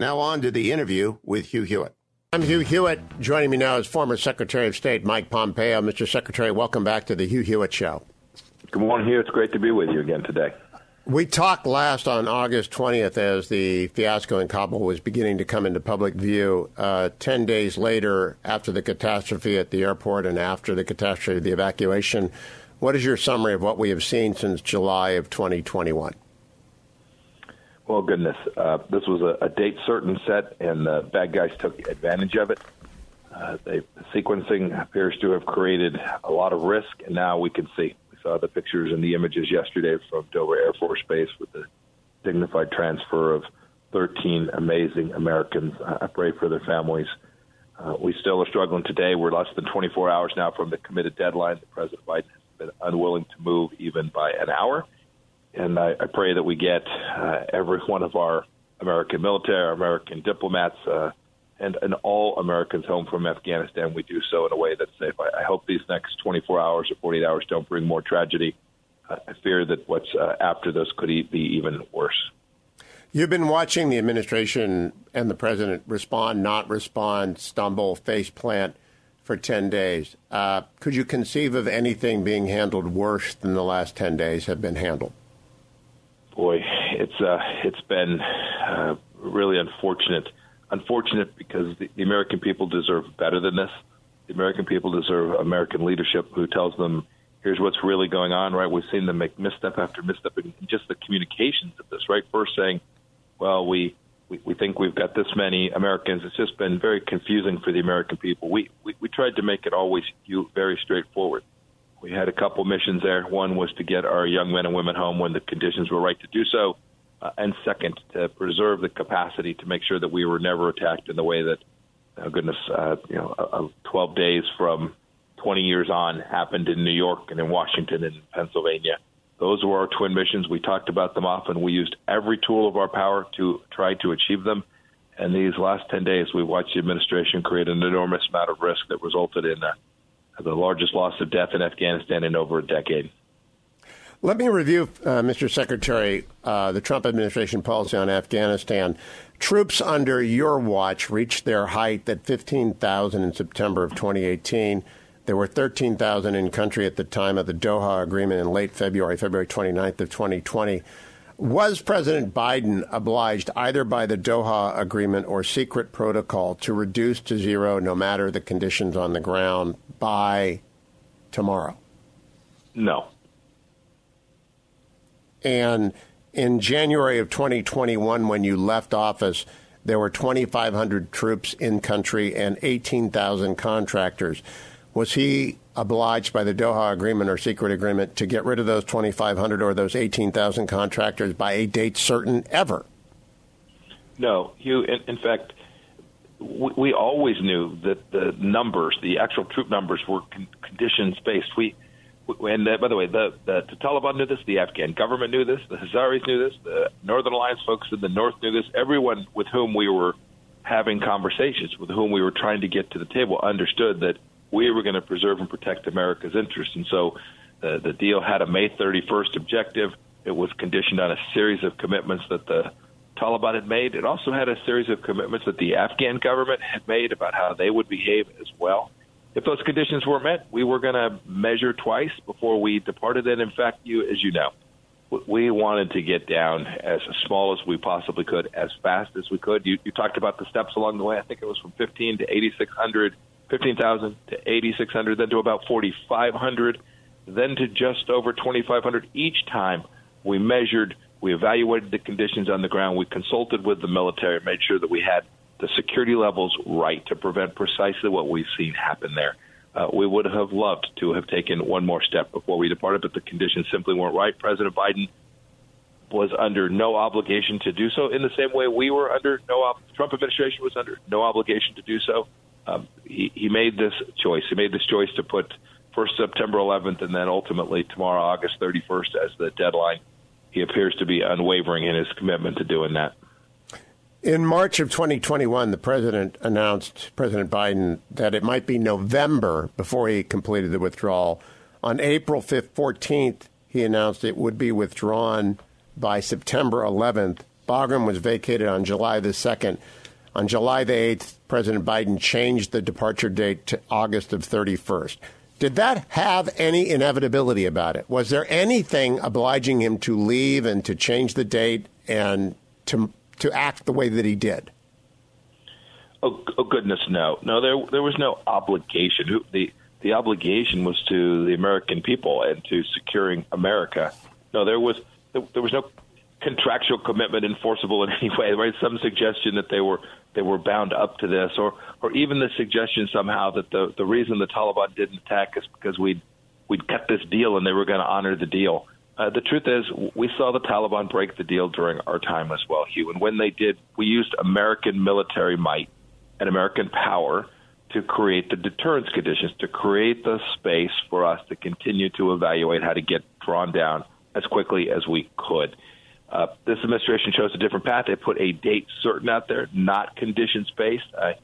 Now on to the interview with Hugh Hewitt. I'm Hugh Hewitt. Joining me now is former Secretary of State Mike Pompeo. Mr. Secretary, welcome back to the Hugh Hewitt Show. Good morning, Hugh. It's great to be with you again today. We talked last on August 20th as the fiasco in Kabul was beginning to come into public view. Uh, Ten days later, after the catastrophe at the airport and after the catastrophe, of the evacuation, what is your summary of what we have seen since July of 2021? Well, goodness, uh, this was a, a, date certain set, and the bad guys took advantage of it. Uh, they, the sequencing appears to have created a lot of risk, and now we can see. We saw the pictures and the images yesterday from Dover Air Force Base with the dignified transfer of 13 amazing Americans. I pray for their families. Uh, we still are struggling today. We're less than 24 hours now from the committed deadline. President Biden has been unwilling to move even by an hour and I, I pray that we get uh, every one of our American military, American diplomats, uh, and, and all Americans home from Afghanistan. We do so in a way that's safe. I, I hope these next 24 hours or 48 hours don't bring more tragedy. I fear that what's uh, after this could be even worse. You've been watching the administration and the president respond, not respond, stumble, face plant for 10 days. Uh, could you conceive of anything being handled worse than the last 10 days have been handled? Boy, it's uh, it's been uh, really unfortunate. Unfortunate because the, the American people deserve better than this. The American people deserve American leadership who tells them, "Here's what's really going on." Right? We've seen them make misstep after misstep in just the communications of this. Right? First saying, "Well, we." We, we think we've got this many Americans. It's just been very confusing for the American people. We, we, we tried to make it always very straightforward we had a couple missions there. One was to get our young men and women home when the conditions were right to do so, uh, and second, to preserve the capacity to make sure that we were never attacked in the way that, oh goodness, uh, you know, uh, 12 days from 20 years on happened in New York and in Washington and Pennsylvania. Those were our twin missions. We talked about them often. We used every tool of our power to try to achieve them. And these last 10 days, we watched the administration create an enormous amount of risk that resulted in a the largest loss of death in Afghanistan in over a decade. Let me review, uh, Mr. Secretary, uh, the Trump administration policy on Afghanistan. Troops under your watch reached their height at 15,000 in September of 2018. There were 13,000 in country at the time of the Doha Agreement in late February, February 29th of 2020. Was President Biden obliged either by the Doha Agreement or secret protocol to reduce to zero no matter the conditions on the ground by tomorrow? No. And in January of 2021, when you left office, there were 2,500 troops in country and 18,000 contractors. Was he obliged by the Doha Agreement or secret agreement to get rid of those 2,500 or those 18,000 contractors by a date certain ever? No, Hugh. In, in fact, we, we always knew that the numbers, the actual troop numbers, were con- conditions based. We, and uh, by the way, the, the, the Taliban knew this, the Afghan government knew this, the Hazaras knew this, the Northern Alliance folks in the North knew this. Everyone with whom we were having conversations, with whom we were trying to get to the table, understood that we were going to preserve and protect America's interests. And so uh, the deal had a May 31st objective. It was conditioned on a series of commitments that the Taliban had made. It also had a series of commitments that the Afghan government had made about how they would behave as well. If those conditions were met, we were going to measure twice before we departed. And in fact, you, as you know, we wanted to get down as small as we possibly could, as fast as we could. You, you talked about the steps along the way. I think it was from 15 to 8,600, 15,000 to 8,600, then to about 4,500, then to just over 2,500 each time. We measured, we evaluated the conditions on the ground, we consulted with the military, made sure that we had the security levels right to prevent precisely what we've seen happen there. Uh, we would have loved to have taken one more step before we departed, but the conditions simply weren't right. President Biden was under no obligation to do so in the same way we were under no ob- Trump administration was under no obligation to do so. Um, he, made this choice. He made this choice to put first September 11th and then ultimately tomorrow, August 31st, as the deadline. He appears to be unwavering in his commitment to doing that. In March of 2021, the president announced, President Biden, that it might be November before he completed the withdrawal. On April 5th, 14th, he announced it would be withdrawn by September 11th. Bagram was vacated on July the 2nd. On July the 8th, President Biden changed the departure date to August of 31st. Did that have any inevitability about it? Was there anything obliging him to leave and to change the date and to to act the way that he did? Oh, oh goodness, no, no. There, there was no obligation. The the obligation was to the American people and to securing America. No, there was there, there was no contractual commitment enforceable in any way. Right? Some suggestion that they were they were bound up to this, or or even the suggestion somehow that the the reason the Taliban didn't attack is because we'd we'd cut this deal and they were going to honor the deal. Uh, the truth is, we saw the Taliban break the deal during our time as well, Hugh. And when they did, we used American military might and American power to create the deterrence conditions, to create the space for us to continue to evaluate how to get drawn down as quickly as we could. Uh, this administration chose a different path. They put a date certain out there, not conditions based. I,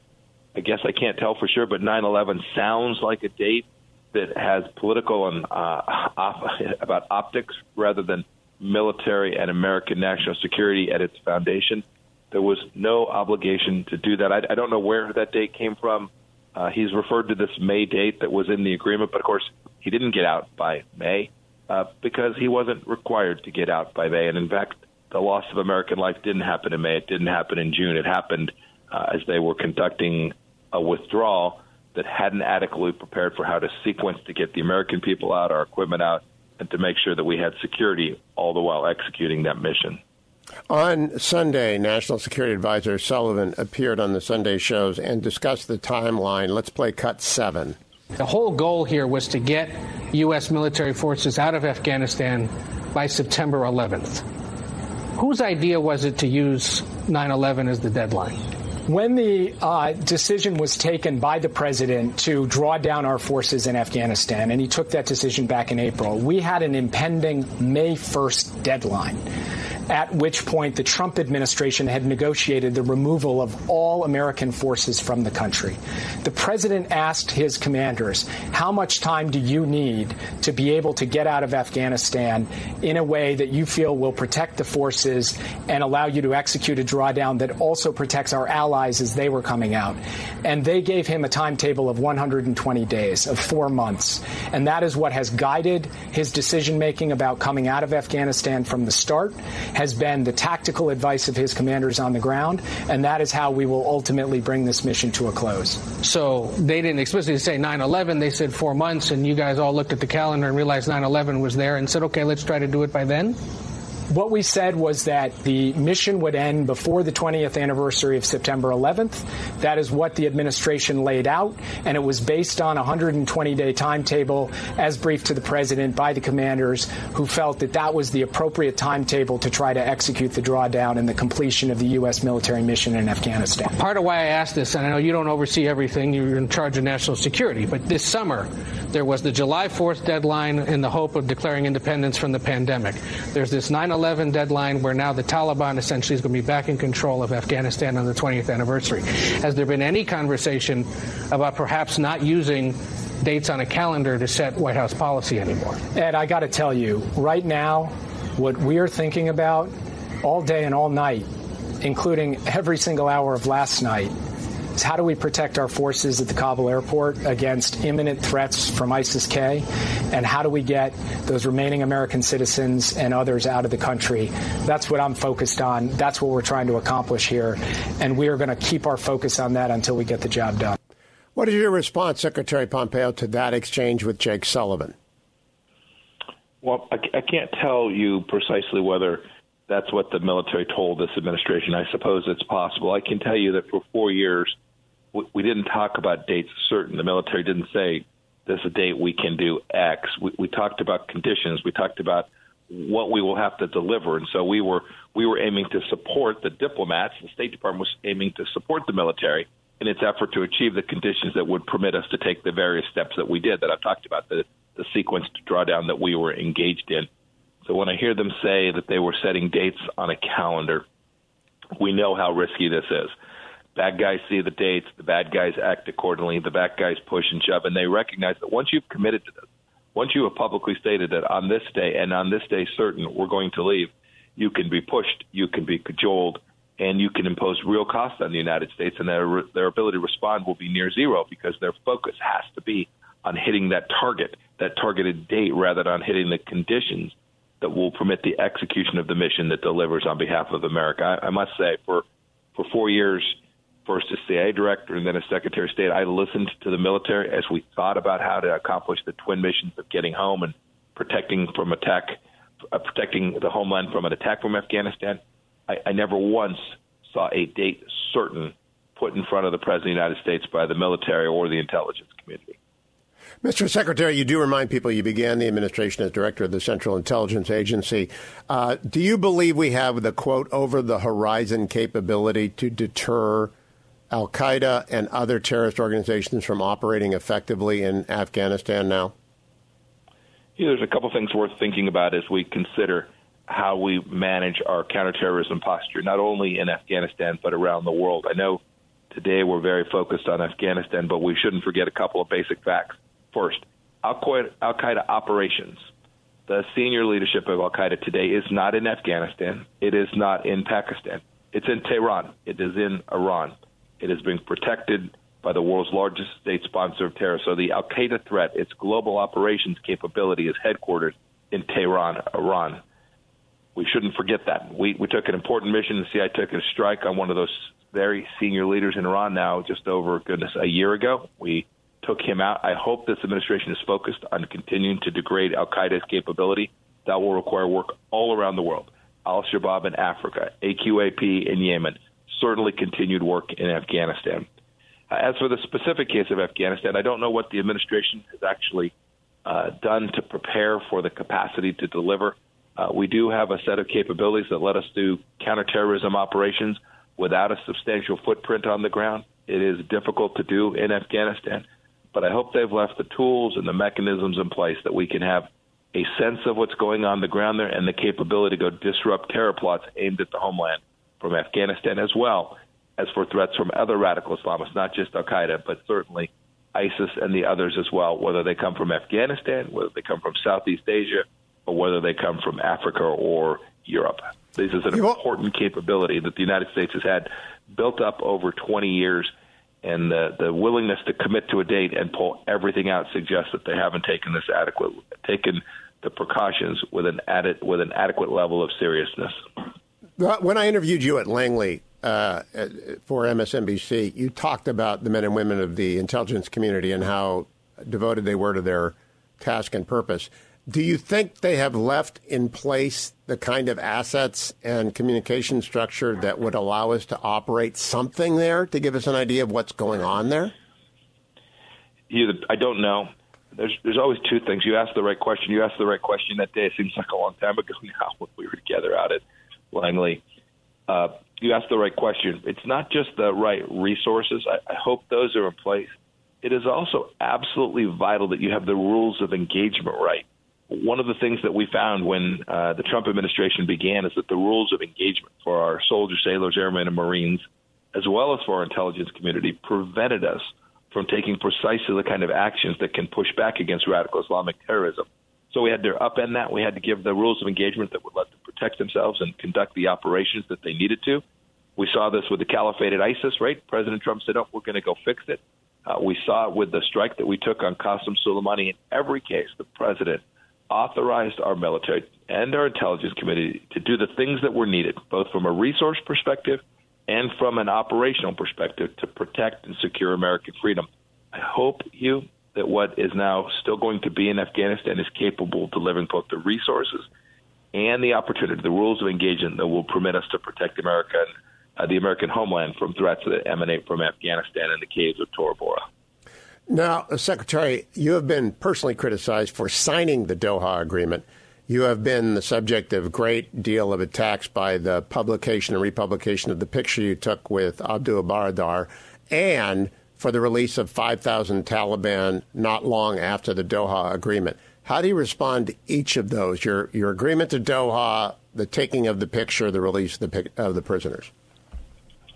I guess I can't tell for sure, but 9 11 sounds like a date that has political and uh, op- about optics rather than military and American national security at its foundation. There was no obligation to do that. I, I don't know where that date came from. Uh, he's referred to this May date that was in the agreement, but of course he didn't get out by May uh, because he wasn't required to get out by May. And in fact, the loss of American life didn't happen in May. It didn't happen in June. It happened uh, as they were conducting a withdrawal that hadn't adequately prepared for how to sequence to get the American people out, our equipment out, and to make sure that we had security all the while executing that mission. On Sunday, National Security Advisor Sullivan appeared on the Sunday shows and discussed the timeline. Let's play cut seven. The whole goal here was to get U.S. military forces out of Afghanistan by September 11th. Whose idea was it to use 9 11 as the deadline? When the uh, decision was taken by the president to draw down our forces in Afghanistan, and he took that decision back in April, we had an impending May 1st deadline at which point the Trump administration had negotiated the removal of all American forces from the country. The president asked his commanders, How much time do you need to be able to get out of Afghanistan in a way that you feel will protect the forces and allow you to execute a drawdown that also protects our allies as they were coming out? And they gave him a timetable of 120 days, of four months. And that is what has guided his decision making about coming out of Afghanistan from the start has been the tactical advice of his commanders on the ground, and that is how we will ultimately bring this mission to a close. So they didn't explicitly say 9 11, they said four months, and you guys all looked at the calendar and realized 9 11 was there and said, okay, let's try to do it by then? What we said was that the mission would end before the 20th anniversary of September 11th. That is what the administration laid out, and it was based on a 120 day timetable as briefed to the president by the commanders who felt that that was the appropriate timetable to try to execute the drawdown and the completion of the U.S. military mission in Afghanistan. Part of why I asked this, and I know you don't oversee everything, you're in charge of national security, but this summer there was the July 4th deadline in the hope of declaring independence from the pandemic. There's this 9 11 deadline where now the Taliban essentially is going to be back in control of Afghanistan on the 20th anniversary. Has there been any conversation about perhaps not using dates on a calendar to set White House policy anymore? Ed, I got to tell you, right now, what we are thinking about all day and all night, including every single hour of last night, is how do we protect our forces at the Kabul airport against imminent threats from ISIS-K, and how do we get those remaining American citizens and others out of the country? That's what I'm focused on. That's what we're trying to accomplish here, and we are going to keep our focus on that until we get the job done. What is your response, Secretary Pompeo, to that exchange with Jake Sullivan? Well, I, I can't tell you precisely whether that's what the military told this administration. I suppose it's possible. I can tell you that for four years, we, didn't talk about dates certain. The military didn't say there's a date we can do X. We, we talked about conditions. We talked about what we will have to deliver, and so we were we were aiming to support the diplomats. The State Department was aiming to support the military in its effort to achieve the conditions that would permit us to take the various steps that we did that I've talked about the the sequenced drawdown that we were engaged in. So when I hear them say that they were setting dates on a calendar, we know how risky this is. Bad guys see the dates, the bad guys act accordingly, the bad guys push and shove, and they recognize that once you've committed to this, once you have publicly stated that on this day and on this day certain we're going to leave, you can be pushed, you can be cajoled, and you can impose real costs on the United States, and their their ability to respond will be near zero because their focus has to be on hitting that target, that targeted date, rather than on hitting the conditions that will permit the execution of the mission that delivers on behalf of America. I, I must say, for for four years, first as CIA director and then as Secretary of State, I listened to the military as we thought about how to accomplish the twin missions of getting home and protecting from attack, uh, protecting the homeland from an attack from Afghanistan. I, I never once saw a date certain put in front of the President of the United States by the military or the intelligence community. Mr. Secretary, you do remind people you began the administration as director of the Central Intelligence Agency. Uh, do you believe we have the quote over the horizon capability to deter Al Qaeda and other terrorist organizations from operating effectively in Afghanistan now? Yeah, there's a couple things worth thinking about as we consider how we manage our counterterrorism posture, not only in Afghanistan but around the world. I know today we're very focused on Afghanistan, but we shouldn't forget a couple of basic facts. First, Al Qaeda operations. The senior leadership of Al Qaeda today is not in Afghanistan. It is not in Pakistan. It's in Tehran. It is in Iran. It is being protected by the world's largest state sponsor of terror. So the Al Qaeda threat, its global operations capability, is headquartered in Tehran, Iran. We shouldn't forget that. We, we took an important mission. The CIA took a strike on one of those very senior leaders in Iran now just over, goodness, a year ago. We took him out. I hope this administration is focused on continuing to degrade Al Qaeda's capability. That will require work all around the world. Al Shabaab in Africa, AQAP in Yemen, certainly continued work in Afghanistan. Uh, as for the specific case of Afghanistan, I don't know what the administration has actually uh, done to prepare for the capacity to deliver. Uh, we do have a set of capabilities that let us do counterterrorism operations without a substantial footprint on the ground. It is difficult to do in Afghanistan but I hope they've left the tools and the mechanisms in place that we can have a sense of what's going on the ground there and the capability to go disrupt terror plots aimed at the homeland from Afghanistan as well as for threats from other radical Islamists, not just Al Qaeda, but certainly ISIS and the others as well, whether they come from Afghanistan, whether they come from Southeast Asia, or whether they come from Africa or Europe. This is an important capability that the United States has had built up over 20 years and the, the willingness to commit to a date and pull everything out suggests that they haven't taken this adequate taken the precautions with an added with an adequate level of seriousness. When I interviewed you at Langley uh, for MSNBC, you talked about the men and women of the intelligence community and how devoted they were to their task and purpose. Do you think they have left in place the kind of assets and communication structure that would allow us to operate something there to give us an idea of what's going on there? I don't know. There's there's always two things. You asked the right question. You asked the right question that day. It seems like a long time ago now when we were together out at Langley. Uh, you asked the right question. It's not just the right resources. I, I hope those are in place. It is also absolutely vital that you have the rules of engagement right one of the things that we found when uh, the Trump administration began is that the rules of engagement for our soldiers, sailors, airmen, and Marines, as well as for our intelligence community, prevented us from taking precisely the kind of actions that can push back against radical Islamic terrorism. So we had to upend that. We had to give the rules of engagement that would let them protect themselves and conduct the operations that they needed to. We saw this with the caliphate at ISIS, right? President Trump said, "Oh, we're going to go fix it." Uh, we saw it with the strike that we took on Qasem Soleimani. In every case, the president authorized our military and our intelligence committee to do the things that were needed, both from a resource perspective and from an operational perspective, to protect and secure American freedom. I hope you that what is now still going to be in Afghanistan is capable of delivering both the resources and the opportunity, the rules of engagement that will permit us to protect America and uh, the American homeland from threats that emanate from Afghanistan and the caves of Tora Bora. Now, uh, Secretary, you have been personally criticized for signing the Doha Agreement. You have been the subject of a great deal of attacks by the publication and republication of the picture you took with Abdul Baradar and for the release of 5,000 Taliban not long after the Doha Agreement. How do you respond to each of those? Your, your agreement to Doha, the taking of the picture, the release of the, of the prisoners?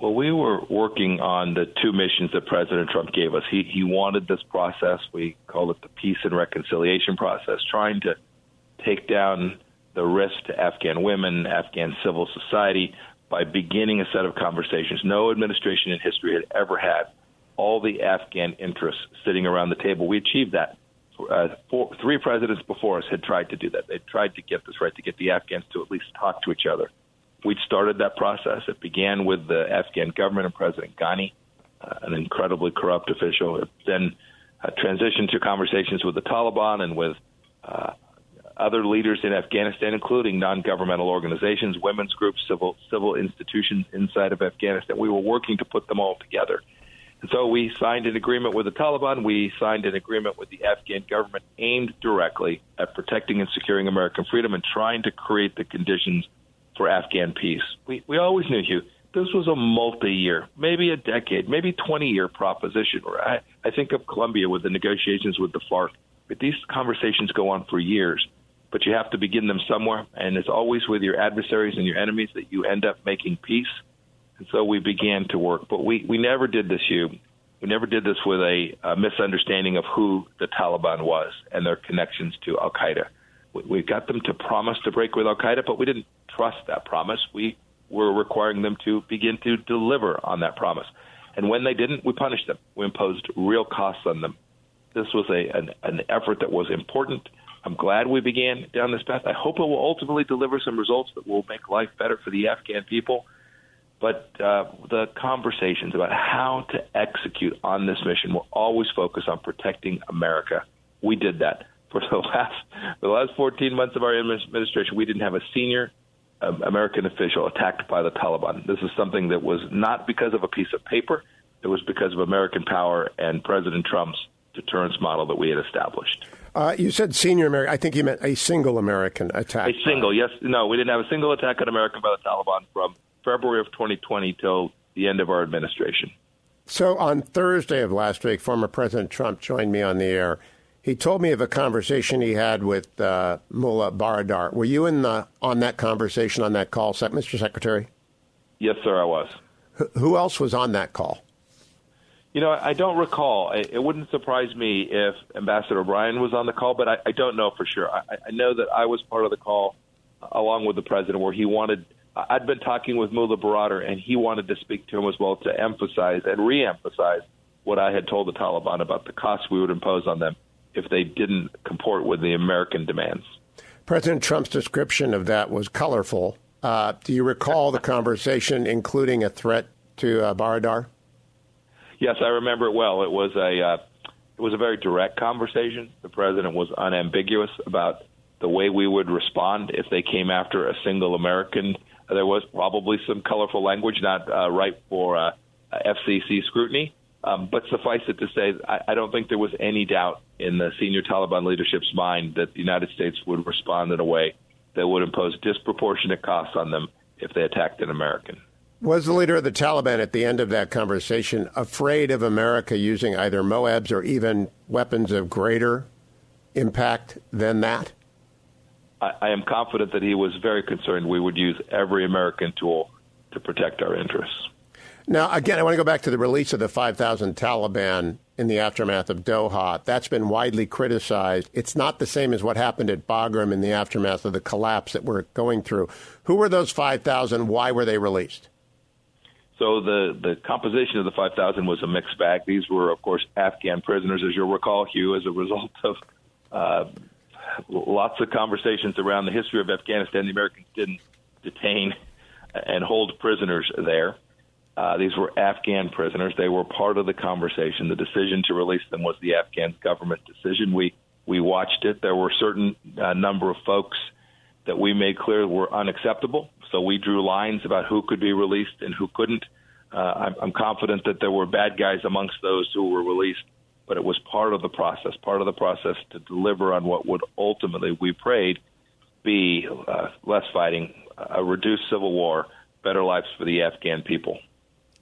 Well, we were working on the two missions that President Trump gave us. He he wanted this process. We call it the peace and reconciliation process, trying to take down the risk to Afghan women, Afghan civil society by beginning a set of conversations no administration in history had ever had. All the Afghan interests sitting around the table. We achieved that. Uh, four, three presidents before us had tried to do that. They tried to get this right, to get the Afghans to at least talk to each other We'd started that process. It began with the Afghan government and President Ghani, uh, an incredibly corrupt official. It then uh, transitioned to conversations with the Taliban and with uh, other leaders in Afghanistan, including non-governmental organizations, women's groups, civil civil institutions inside of Afghanistan. We were working to put them all together. So we signed an agreement with the Taliban. We signed an agreement with the Afghan government aimed directly at protecting and securing American freedom and trying to create the conditions for Afghan peace. We, we always knew, Hugh, this was a multi year, maybe a decade, maybe 20 year proposition. I, I think of Colombia with the negotiations with the FARC. But these conversations go on for years, but you have to begin them somewhere. And it's always with your adversaries and your enemies that you end up making peace. So we began to work. But we, we never did this, Hugh. We never did this with a, a misunderstanding of who the Taliban was and their connections to Al Qaeda. We, we got them to promise to break with Al Qaeda, but we didn't trust that promise. We were requiring them to begin to deliver on that promise. And when they didn't, we punished them. We imposed real costs on them. This was a an, an effort that was important. I'm glad we began down this path. I hope it will ultimately deliver some results that will make life better for the Afghan people. But uh, the conversations about how to execute on this mission will always focus on protecting America. We did that for the last for the last 14 months of our administration. We didn't have a senior American official attacked by the Taliban. This is something that was not because of a piece of paper. It was because of American power and President Trump's deterrence model that we had established. Uh, you said senior American. I think you meant a single American attack. A single, yes. No, we didn't have a single attack on America by the Taliban from February of 2020 till the end of our administration. So on Thursday of last week, former President Trump joined me on the air he told me of a conversation he had with uh, Mullah Baradar. Were you in the on that conversation on that call, Mr. Secretary? Yes, sir, I was. H- who else was on that call? You know, I don't recall. It wouldn't surprise me if Ambassador O'Brien was on the call, but I, I don't know for sure. I, I know that I was part of the call along with the president, where he wanted. I'd been talking with Mullah Baradar, and he wanted to speak to him as well to emphasize and re-emphasize what I had told the Taliban about the costs we would impose on them if they didn't comport with the American demands. President Trump's description of that was colorful. Uh, do you recall the conversation, including a threat to uh, Baradar? Yes, I remember it well. It was a uh, it was a very direct conversation. The president was unambiguous about the way we would respond if they came after a single American. There was probably some colorful language, not uh, ripe for uh, FCC scrutiny, um, but suffice it to say, I, I don't think there was any doubt in the senior Taliban leadership's mind that the United States would respond in a way that would impose disproportionate costs on them if they attacked an American. Was the leader of the Taliban at the end of that conversation afraid of America using either MOABs or even weapons of greater impact than that? I, I am confident that he was very concerned we would use every American tool to protect our interests. Now, again, I want to go back to the release of the 5,000 Taliban in the aftermath of Doha. That's been widely criticized. It's not the same as what happened at Bagram in the aftermath of the collapse that we're going through. Who were those 5,000? Why were they released? So the, the composition of the 5,000 was a mixed bag. These were, of course, Afghan prisoners, as you'll recall, Hugh, as a result of uh, lots of conversations around the history of Afghanistan. The Americans didn't detain and hold prisoners there. Uh, these were Afghan prisoners. They were part of the conversation. The decision to release them was the Afghan government decision. We we watched it. There were certain uh, number of folks that we made clear were unacceptable. So we drew lines about who could be released and who couldn't. Uh, I'm, I'm confident that there were bad guys amongst those who were released, but it was part of the process, part of the process to deliver on what would ultimately, we prayed, be uh, less fighting, a reduced civil war, better lives for the Afghan people.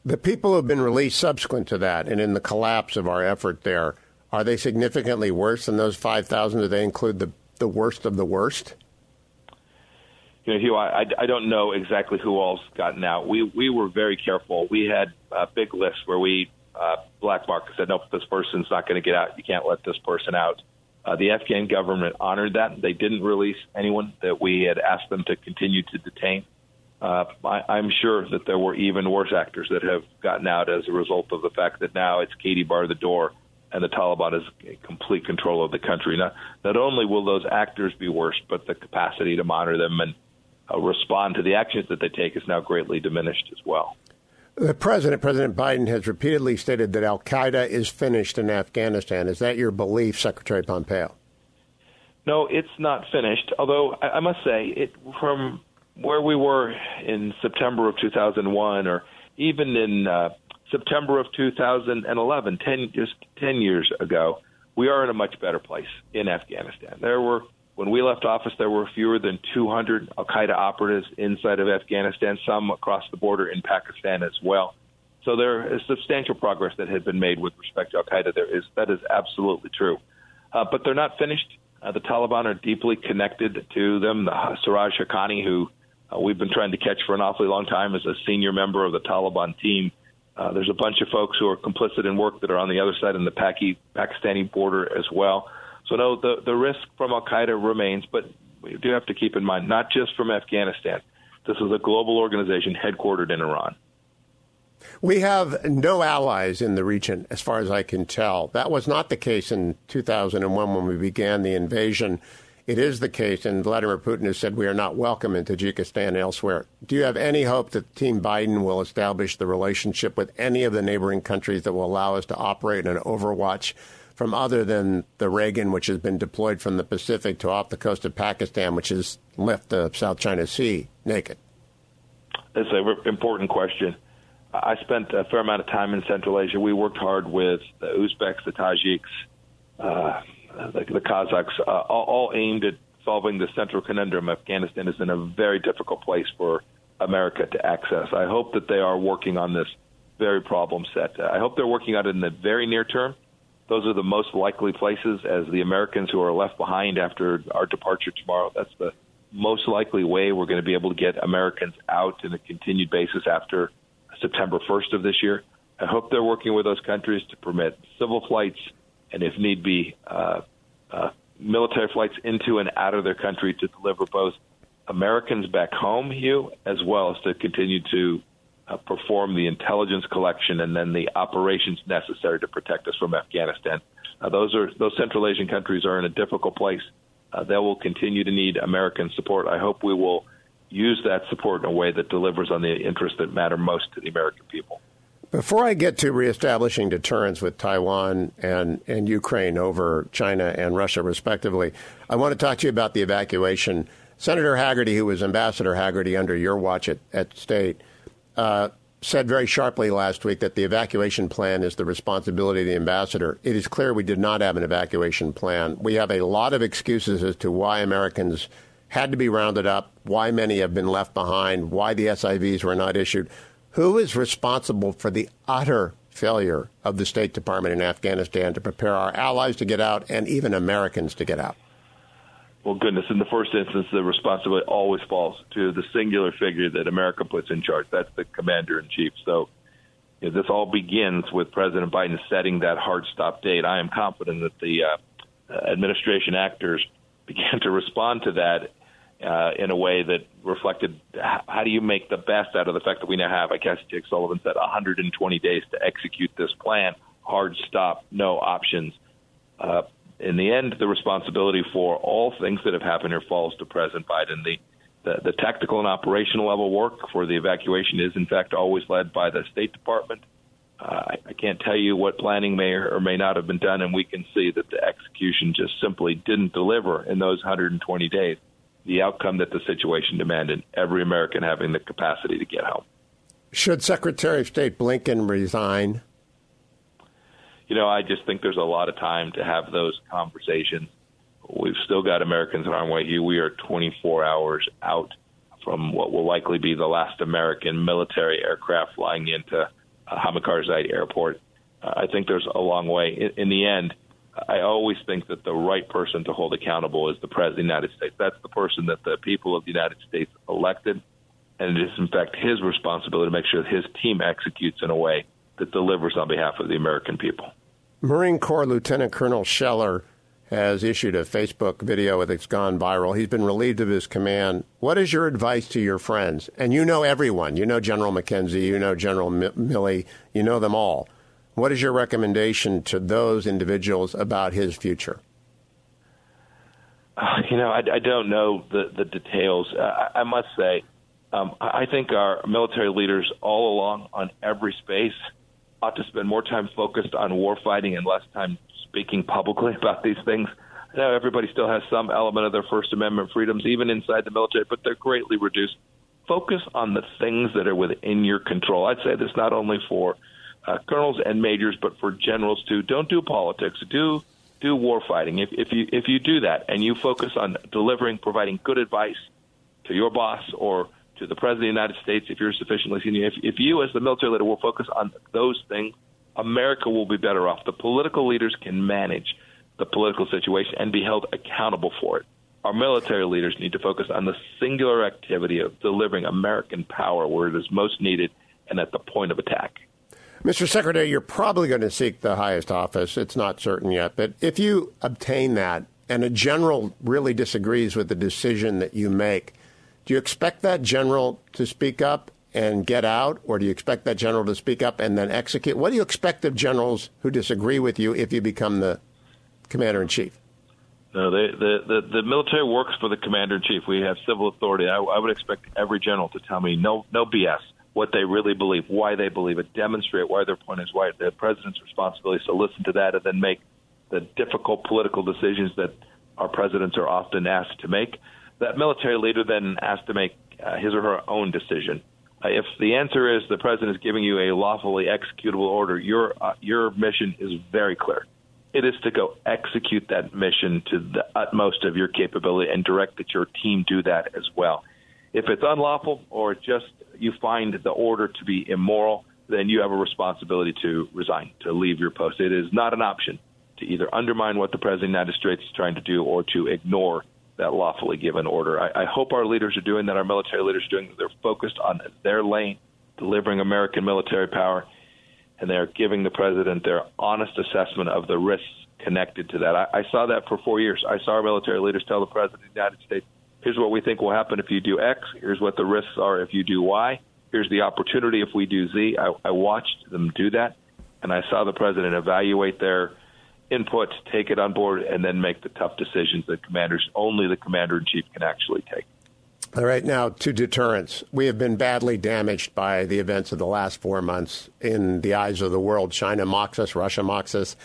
The people who have been released subsequent to that and in the collapse of our effort there, are they significantly worse than those 5,000? Do they include the, the worst of the worst? you know, Hugh, I, I don't know exactly who all's gotten out. We we were very careful. We had a big list where we uh, black mark said, nope, this person's not going to get out. You can't let this person out. Uh, the Afghan government honored that. They didn't release anyone that we had asked them to continue to detain. Uh, I, I'm sure that there were even worse actors that have gotten out as a result of the fact that now it's Katie bar the door and the Taliban is in complete control of the country. Not, not only will those actors be worse, but the capacity to monitor them and uh, respond to the actions that they take is now greatly diminished as well. The president, President Biden, has repeatedly stated that Al Qaeda is finished in Afghanistan. Is that your belief, Secretary Pompeo? No, it's not finished. Although I, must say, it from where we were in September of 2001, or even in uh, September of 2011, 10, just 10 years ago, we are in a much better place in Afghanistan. There were when we left office, there were fewer than 200 Al Qaeda operatives inside of Afghanistan, some across the border in Pakistan as well. So there is substantial progress that had been made with respect to Al Qaeda. There is that is absolutely true, uh, but they're not finished. Uh, the Taliban are deeply connected to them. The Siraj Haqqani, who uh, we've been trying to catch for an awfully long time, is a senior member of the Taliban team. Uh, there's a bunch of folks who are complicit in work that are on the other side in the Paki- Pakistani border as well. So no, the the risk from Al Qaeda remains, but we do have to keep in mind not just from Afghanistan. This is a global organization headquartered in Iran. We have no allies in the region, as far as I can tell. That was not the case in 2001 when we began the invasion. It is the case, and Vladimir Putin has said we are not welcome in Tajikistan and elsewhere. Do you have any hope that Team Biden will establish the relationship with any of the neighboring countries that will allow us to operate an overwatch from other than the Reagan, which has been deployed from the Pacific to off the coast of Pakistan, which has left the South China Sea naked? That's an important question. I spent a fair amount of time in Central Asia. We worked hard with the Uzbeks, the Tajiks, uh, the, the, Kazakhs, uh, all, all aimed at solving the central conundrum. Afghanistan is in a very difficult place for America to access. I hope that they are working on this very problem set. I hope they're working on it in the very near term those are the most likely places as the Americans who are left behind after our departure tomorrow. That's the most likely way we're going to be able to get Americans out in a continued basis after September 1st of this year. I hope they're working with those countries to permit civil flights and, if need be, uh, uh, military flights into and out of their country to deliver both Americans back home, Hugh, as well as to continue to uh, perform the intelligence collection and then the operations necessary to protect us from Afghanistan. Uh, those are those Central Asian countries are in a difficult place. Uh, they will continue to need American support. I hope we will use that support in a way that delivers on the interests that matter most to the American people. Before I get to reestablishing deterrence with Taiwan and, and Ukraine over China and Russia, respectively, I want to talk to you about the evacuation. Senator Hagerty, who was Ambassador Hagerty under your watch at, at State, uh, said very sharply last week that the evacuation plan is the responsibility of the ambassador. It is clear we did not have an evacuation plan. We have a lot of excuses as to why Americans had to be rounded up, why many have been left behind, why the SIVs were not issued. Who is responsible for the utter failure of the State Department in Afghanistan to prepare our allies to get out and even Americans to get out? Well, goodness, in the first instance, the responsibility always falls to the singular figure that America puts in charge. That's the commander in chief. So you know, this all begins with President Biden setting that hard stop date. I am confident that the uh, administration actors began to respond to that uh, in a way that reflected how do you make the best out of the fact that we now have, I guess Jake Sullivan said, 120 days to execute this plan. Hard stop, no options. Uh, in the end, the responsibility for all things that have happened here falls to President Biden. The, the, the tactical and operational level work for the evacuation is, in fact, always led by the State Department. Uh, I, I can't tell you what planning may or may not have been done, and we can see that the execution just simply didn't deliver in those 120 days the outcome that the situation demanded, every American having the capacity to get home. Should Secretary of State Blinken resign? You know, I just think there's a lot of time to have those conversations. We've still got Americans in way. We are 24 hours out from what will likely be the last American military aircraft flying into Hamid Karzai Airport. Uh, I think there's a long way. In the end, I always think that the right person to hold accountable is the President of the United States. That's the person that the people of the United States elected. And it is, in fact, his responsibility to make sure that his team executes in a way that delivers on behalf of the American people. Marine Corps Lieutenant Colonel Scheller has issued a Facebook video that's gone viral. He's been relieved of his command. What is your advice to your friends? And you know everyone. You know General McKenzie. You know General Milley. You know them all. What is your recommendation to those individuals about his future? Uh, you know, I, I, don't know the, the details. Uh, I, I, must say, um, I think our military leaders all along on every space ought to spend more time focused on war fighting and less time speaking publicly about these things. I know everybody still has some element of their First Amendment freedoms, even inside the military, but they're greatly reduced. Focus on the things that are within your control. I'd say this not only for uh, colonels and majors, but for generals too. Don't do politics. Do do war fighting. If, if you if you do that and you focus on delivering, providing good advice to your boss or to the president of the United States, if you're sufficiently senior, if, if you as the military leader will focus on those things, America will be better off. The political leaders can manage the political situation and be held accountable for it. Our military leaders need to focus on the singular activity of delivering American power where it is most needed and at the point of attack. Mr. Secretary, you're probably going to seek the highest office. It's not certain yet. But if you obtain that and a general really disagrees with the decision that you make, do you expect that general to speak up and get out, or do you expect that general to speak up and then execute? What do you expect of generals who disagree with you if you become the commander in chief? No, they, the, the the military works for the commander in chief. We have civil authority. I, I would expect every general to tell me no no BS what they really believe, why they believe it, demonstrate why their point is right. The president's responsibility is to listen to that and then make the difficult political decisions that our presidents are often asked to make. That military leader then has to make uh, his or her own decision. Uh, if the answer is the president is giving you a lawfully executable order, your uh, your mission is very clear. It is to go execute that mission to the utmost of your capability and direct that your team do that as well. If it's unlawful or just you find the order to be immoral, then you have a responsibility to resign, to leave your post. It is not an option to either undermine what the President of the United States is trying to do or to ignore that lawfully given order. I, I hope our leaders are doing that, our military leaders are doing that. They're focused on their lane, delivering American military power, and they're giving the President their honest assessment of the risks connected to that. I, I saw that for four years. I saw our military leaders tell the President of the United States, here's what we think will happen if you do X. Here's what the risks are if you do Y. Here's the opportunity if we do Z. I, I watched them do that, and I saw the president evaluate their input, take it on board, and then make the tough decisions that commanders only the commander in chief can actually take. All right, now to deterrence. We have been badly damaged by the events of the last four months in the eyes of the world. China mocks us, Russia mocks us.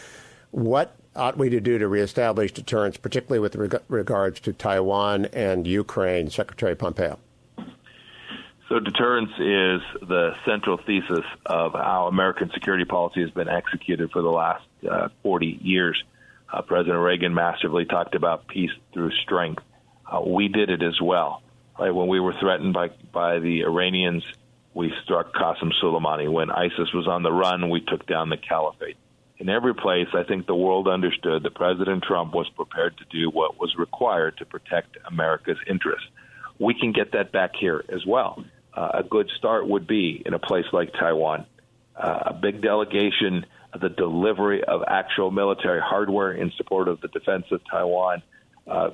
What ought we to do to reestablish deterrence, particularly with reg- regards to Taiwan and Ukraine, Secretary Pompeo? So, deterrence is the central thesis of how American security policy has been executed for the last uh, 40 years. Uh, President Reagan massively talked about peace through strength. Uh, we did it as well. Right? When we were threatened by, by the Iranians, we struck Qasem Soleimani. When ISIS was on the run, we took down the caliphate in every place, I think the world understood that President Trump was prepared to do what was required to protect America's interests. We can get that back here as well. Uh, a good start would be in a place like Taiwan, uh, a big delegation, the delivery of actual military hardware in support of the defense of Taiwan, uh,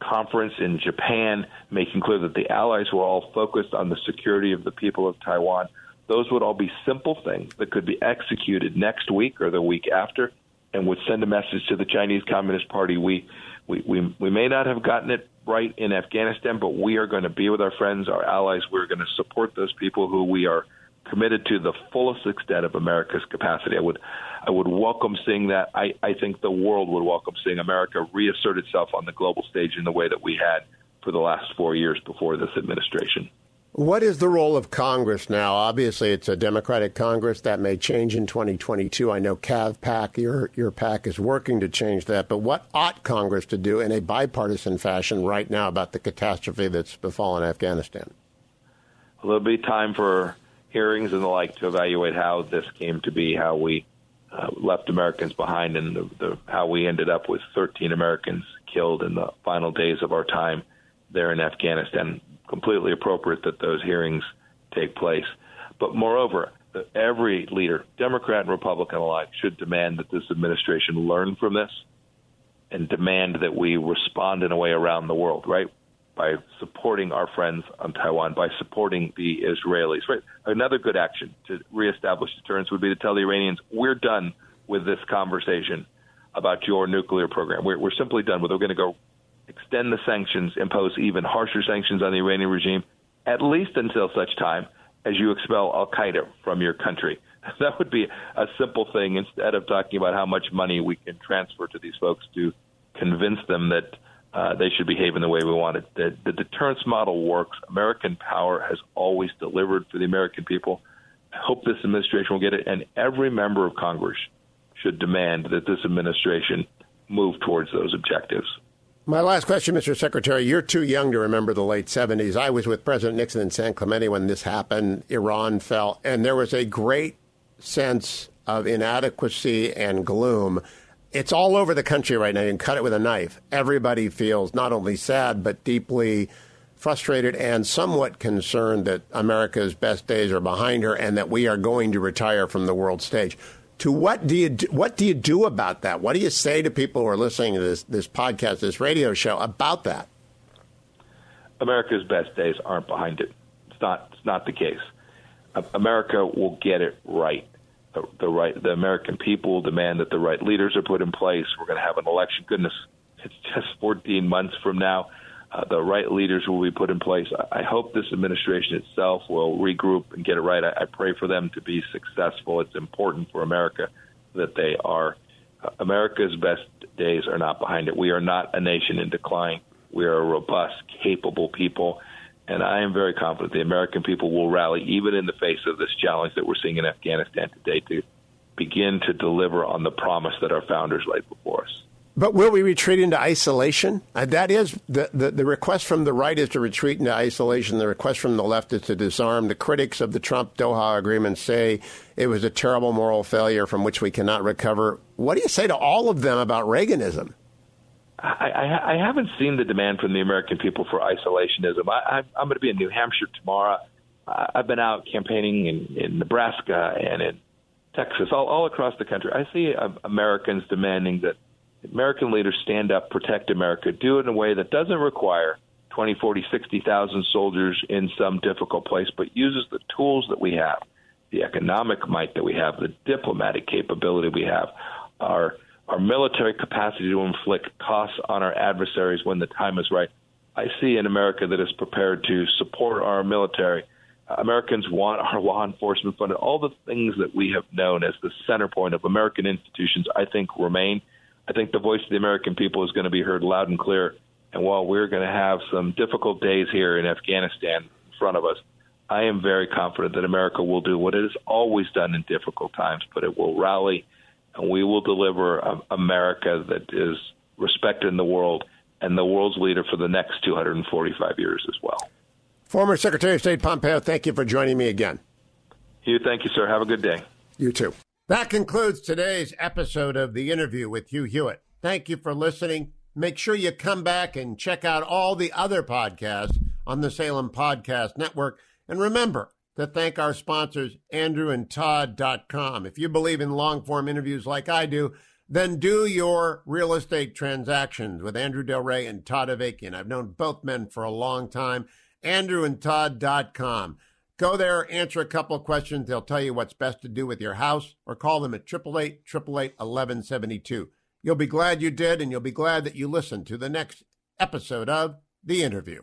conference in Japan, making clear that the allies were all focused on the security of the people of Taiwan. Those would all be simple things that could be executed next week or the week after and would send a message to the Chinese Communist Party. We, we, we, we may not have gotten it right in Afghanistan, but we are going to be with our friends, our allies. We're going to support those people who we are committed to the fullest extent of America's capacity. I would, I would welcome seeing that. I, I think the world would welcome seeing America reassert itself on the global stage in the way that we had for the last four years before this administration. What is the role of Congress now? Obviously, it's a Democratic Congress that may change in 2022. I know Cav PAC, your your PAC, is working to change that. But what ought Congress to do in a bipartisan fashion right now about the catastrophe that's befallen Afghanistan? Well, there'll be time for hearings and the like to evaluate how this came to be, how we uh, left Americans behind, and the, the, how we ended up with 13 Americans killed in the final days of our time there in Afghanistan. Completely appropriate that those hearings take place. But moreover, every leader, Democrat and Republican alike, should demand that this administration learn from this and demand that we respond in a way around the world, right? by supporting our friends on Taiwan, by supporting the Israelis. Right. Another good action to reestablish deterrence would be to tell the Iranians, we're done with this conversation about your nuclear program. We're, we're simply done with it. We're going to go extend the sanctions, impose even harsher sanctions on the Iranian regime, at least until such time as you expel Al Qaeda from your country. That would be a simple thing instead of talking about how much money we can transfer to these folks to convince them that uh, they should behave in the way we want it. The, the deterrence model works. American power has always delivered for the American people. I hope this administration will get it, and every member of Congress should demand that this administration move towards those objectives. My last question, Mr. Secretary. You're too young to remember the late 70s. I was with President Nixon in San Clemente when this happened. Iran fell, and there was a great sense of inadequacy and gloom it's all over the country right now. You can cut it with a knife. Everybody feels not only sad, but deeply frustrated and somewhat concerned that America's best days are behind her and that we are going to retire from the world stage. To what do you do, what do you do about that? What do you say to people who are listening to this this podcast, this radio show about that? America's best days aren't behind it. It's not. It's not the case. America will get it right the, the right the American people will demand that the right leaders are put in place. We're going to have an election. Goodness, it's just 14 months from now. Uh, the right leaders will be put in place. I, hope this administration itself will regroup and get it right. I, I pray for them to be successful. It's important for America that they are. Uh, America's best days are not behind it. We are not a nation in decline. We are a robust, capable people and I am very confident the American people will rally, even in the face of this challenge that we're seeing in Afghanistan today, to begin to deliver on the promise that our founders laid before us. But will we retreat into isolation? Uh, that is the, the, the request from the right is to retreat into isolation. The request from the left is to disarm. The critics of the Trump Doha agreement say it was a terrible moral failure from which we cannot recover. What do you say to all of them about Reaganism? I, I, I haven't seen the demand from the American people for isolationism. I, I, I'm going to be in New Hampshire tomorrow. I've been out campaigning in, in Nebraska and in Texas, all, all across the country. I see uh, Americans demanding that American leaders stand up, protect America, do it in a way that doesn't require 20, 40, 60,000 soldiers in some difficult place, but uses the tools that we have, the economic might that we have, the diplomatic capability we have, our – our military capacity to inflict costs on our adversaries when the time is right. I see an America that is prepared to support our military. Americans want our law enforcement funded. All the things that we have known as the center point of American institutions, I think, remain. I think the voice of the American people is going to be heard loud and clear. And while we're going to have some difficult days here in Afghanistan in front of us, I am very confident that America will do what it has always done in difficult times, but it will rally and we will deliver a, America that is respected in the world and the world's leader for the next 245 years as well. Former Secretary of State Pompeo, thank you for joining me again. You, thank you, sir. Have a good day. You too. That concludes today's episode of the interview with Hugh Hewitt. Thank you for listening. Make sure you come back and check out all the other podcasts on the Salem Podcast Network. And remember, to thank our sponsors, andrewandtodd.com. If you believe in long form interviews like I do, then do your real estate transactions with Andrew Del Rey and Todd Avakian. I've known both men for a long time. AndrewandTodd.com. Go there, answer a couple of questions. They'll tell you what's best to do with your house or call them at 888 888 1172. You'll be glad you did, and you'll be glad that you listened to the next episode of The Interview.